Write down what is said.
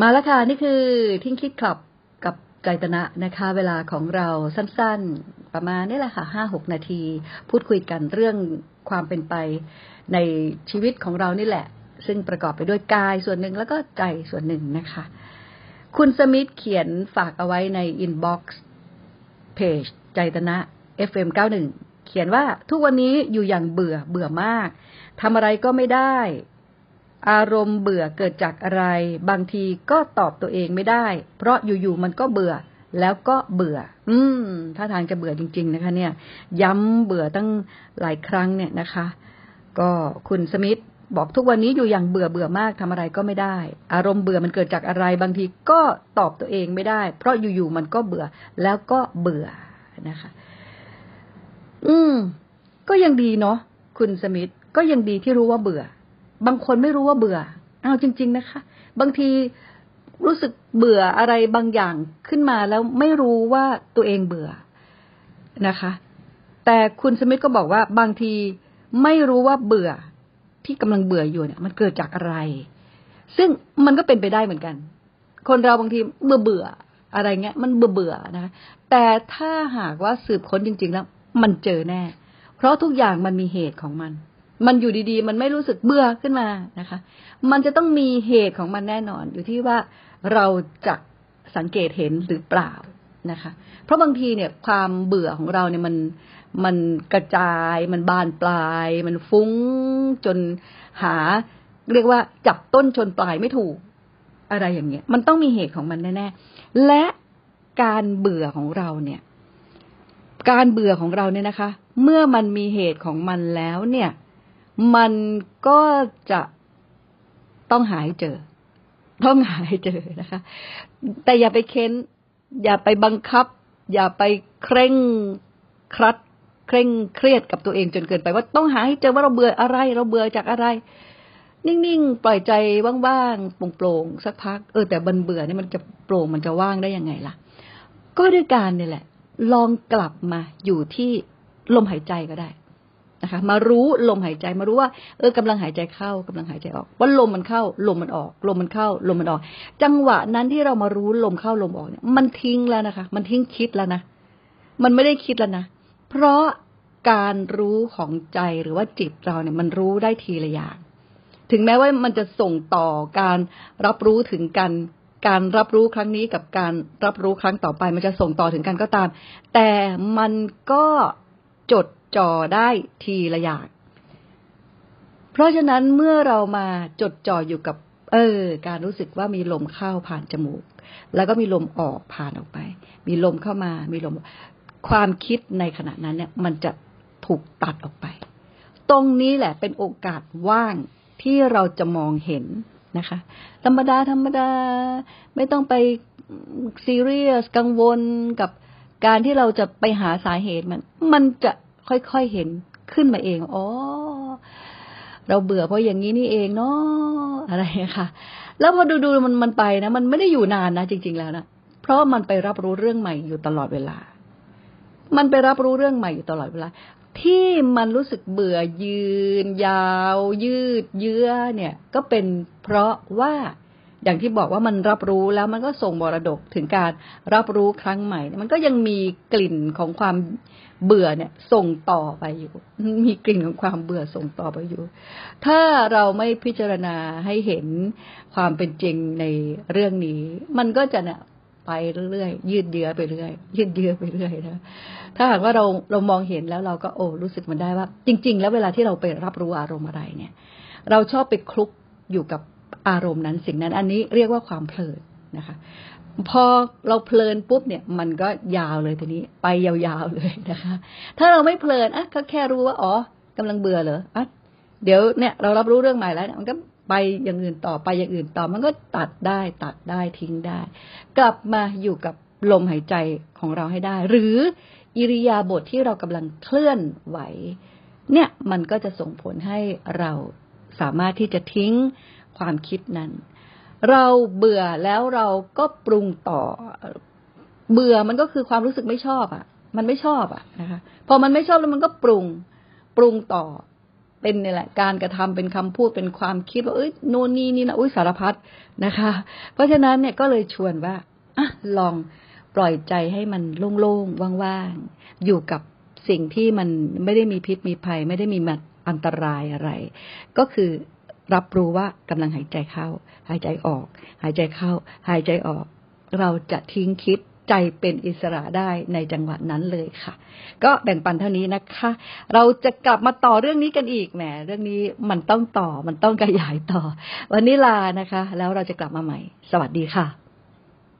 มาแล้วค่ะ นี่คือทิ้งคิดขับกับใจตนะนะคะ เวลาของเราสั้นๆ ประมาณนี่แหละค่ะห้าหกนาที พูดคุยกันเรื่องความเป็นไปในชีวิตของเรานี่แหละ ซึ่งประกอบไปด้วยกายส่วนหนึ่งแล้วก็ใจส่วนหนึ่งนะคะ คุณสมิธเขียนฝากเอาไว้ในอินบ็อกซ์เพจใจตนะ FM91 เขียนว่าทุกวันนี้อยู่อย่างเบื่อเบื่อมากทำอะไรก็ไม่ได้ อารมณ์เบื่อเกิดจากอะไร บางทีก็ตอบตัวเองไม่ได้ เพราะอยู่ๆมันก็เบื่อ แล้วก็เบื่อ อืมถ้าทางจะเบื่อจริง ๆ นะคะ เนี่ย ย้ำเบื่อตั้งหลายครั้งเนี่ยนะคะ ก็คุณสมิธบอกทุกวันนี้อยู่อย่างเบื่อเบื่อมากทำอะไรก็ไม่ได้ อารมณ์เบื่อมันเกิดจากอะไร บางทีก็ตอบตัวเองไม่ได้ เพราะอยู่ๆมันก็เบื่อ แล้วก็เบื่อนะคะ อืม ก็ยังดีเนาะคุณสมิธก็ยังดีที่รู้ว่าเบื่อ บางคนไม่รู้ว่าเบื่อ เอาจริง ๆ นะคะ บางทีรู้สึกเบื่ออะไรบางอย่างขึ้นมาแล้วไม่รู้ว่าตัวเองเบื่อนะคะ แต่คุณสมิธก็บอกว่าบางทีไม่รู้ว่าเบื่อที่กำลังเบื่ออยู่เนี่ย มันเกิดจากอะไร ซึ่งมันก็เป็นไปได้เหมือนกัน คนเราบางทีเบื่อเบื่ออะไรเงี้ย มันเบื่อเบื่อนะคะแต่ถ้าหากว่าสืบค้นจริง ๆ แล้ว มันเจอแน่ เพราะทุกอย่างมันมีเหตุของมัน มันอยู่ดีๆ มันไม่รู้สึกเบื่อขึ้นมานะคะ มันจะต้องมีเหตุของมันแน่นอนอยู่ที่ว่าเราจะสังเกตเห็นหรือเปล่านะคะ เพราะบางทีเนี่ยความเบื่อของเราเนี่ยมันมันกระจาย มันบานปลาย มันฟุ้งจนหา เรียกว่าจับต้นชนปลายไม่ถูกอะไรอย่างเงี้ย มันต้องมีเหตุของมันแน่ๆและการเบื่อของเราเนี่ย การเบื่อของเราเนี่ยนะคะ เมื่อมันมีเหตุของมันแล้วเนี่ย มันก็จะต้องหาให้เจอ ต้องหาให้เจอนะคะ แต่อย่าไปเค้น อย่าไปบังคับ อย่าไปเคร่งครัด เคร่งเครียดกับตัวเองจนเกินไป ว่าต้องหาให้เจอว่าเราเบื่ออะไร เราเบื่อจากอะไร นิ่งๆ ปล่อยใจว่างๆโปร่งๆสักพัก เออ แต่บันเบื่อนี่มันจะโปร่งมันจะว่างได้ยังไงล่ะ ก็ด้วยการเนี่ยแหละ ลองกลับมาอยู่ที่ลมหายใจก็ได้ นะคะ มารู้ลมหายใจมารู้ว่า เออกำลังหายใจเข้ากำลังหายใจออก ว่าลมมันเข้า ลมมันออก ลมมันเข้า ลมมันออก จังหวะนั้นที่เรามารู้ลมเข้าลมออกเนี่ยมันทิ้งแล้วนะคะ มันทิ้งคิดแล้วนะมันไม่ได้คิดแล้วนะเพราะการรู้ของใจหรือว่าจิตเราเนี่ย มันรู้ได้ทีละอย่าง ถึงแม้ว่ามันจะส่งต่อการรับรู้ถึงกัน การรับรู้ครั้งนี้กับการรับรู้ครั้งต่อไป มันจะส่งต่อถึงกันก็ตาม แต่มันก็ จดจ่อได้ทีละอย่าง เพราะฉะนั้นเมื่อเรามาจดจ่ออยู่กับ เออ การรู้สึกว่ามีลมเข้าผ่านจมูก แล้วก็มีลมออกผ่านออกไป มีลมเข้ามา มีลม ความคิดในขณะนั้นเนี่ย มันจะถูกตัดออกไป ตรงนี้แหละเป็นโอกาสว่างที่เราจะมองเห็นนะคะ ธรรมดาธรรมดา ไม่ต้องไปซีเรียสกังวลกับ การที่เราจะไปหาสาเหตุมัน มันจะค่อยๆเห็นขึ้นมาเอง อ๋อ เราเบื่อเพราะอย่างนี้นี่เองเนาะอะไรค่ะ แล้วพอดูๆมันมันไปนะ มันไม่ได้อยู่นานนะจริง ๆ แล้วนะ เพราะมันไปรับรู้เรื่องใหม่อยู่ตลอดเวลา มันไปรับรู้เรื่องใหม่อยู่ตลอดเวลา ที่มันรู้สึกเบื่อยืน ยาว ยืดเยื้อเนี่ย ก็เป็นเพราะว่า อย่างที่บอกว่ามันรับรู้แล้วมันก็ส่งมรดกถึงการรับรู้ครั้งใหม่ มันก็ยังมีกลิ่นของความเบื่อเนี่ย ส่งต่อไปอยู่ มีกลิ่นของความเบื่อส่งต่อไปอยู่ ถ้าเราไม่พิจารณาให้เห็นความเป็นจริงในเรื่องนี้ มันก็จะเนี่ยไปเรื่อยๆยืดเยื้อไปเรื่อยยืดเยื้อไปเรื่อยนะถ้าหากว่าเราเรามองเห็นแล้วเราก็โอ้รู้สึกมันได้ว่า จริง ๆ แล้วเวลาที่เราไปรับรู้อารมณ์อะไรเนี่ย เราชอบไปคลุกอยู่กับ อารมณ์นั้นสิ่งนั้นอันนี้เรียกว่าความเพลินนะคะพอเราเพลินปุ๊บเนี่ยมันก็ยาวเลยทีนี้ไปยาวๆเลยนะคะ ถ้าเราไม่เพลินอะก็แค่รู้ว่าอ๋อกำลังเบื่อเหรออะเดี๋ยวเนี่ยเรารับรู้เรื่องใหม่แล้วมันก็ไปอย่างอื่นต่อไปอย่างอื่นต่อมันก็ตัดได้ตัดได้ทิ้งได้ กลับมาอยู่กับลมหายใจของเราให้ได้ หรืออิริยาบถทที่เรากำลังเคลื่อนไหว เนี่ยมันก็จะส่งผลให้เราสามารถที่จะทิ้ง ความคิดนั้น เราเบื่อแล้วเราก็ปรุงต่อ เบื่อมันก็คือความรู้สึกไม่ชอบอะ มันไม่ชอบอะนะคะพอมันไม่ชอบแล้วมันก็ปรุงปรุงต่อ เป็นนี่แหละ การกระทำเป็นคำพูดเป็นความคิดว่าเอ้ยโน่นนี่นี่นะอุ้ยสารพัดนะคะ เพราะฉะนั้นเนี่ยก็เลยชวนว่าอะลองปล่อยใจให้มันโล่งๆว่างๆอยู่กับสิ่งที่มันไม่ได้มีพิษมีภัย ไม่ได้มีมันอันตรายอะไร ก็คือ รับรู้ว่ากำลังหายใจเข้า หายใจออก หายใจเข้า หายใจออก เราจะทิ้งคิดใจเป็นอิสระได้ในจังหวะนั้นเลยค่ะ ก็แบ่งปันเท่านี้นะคะ เราจะกลับมาต่อเรื่องนี้กันอีกแหมเรื่องนี้มันต้องต่อมันต้องขยายต่อ วันนี้ลานะคะ แล้วเราจะกลับมาใหม่ สวัสดีค่ะ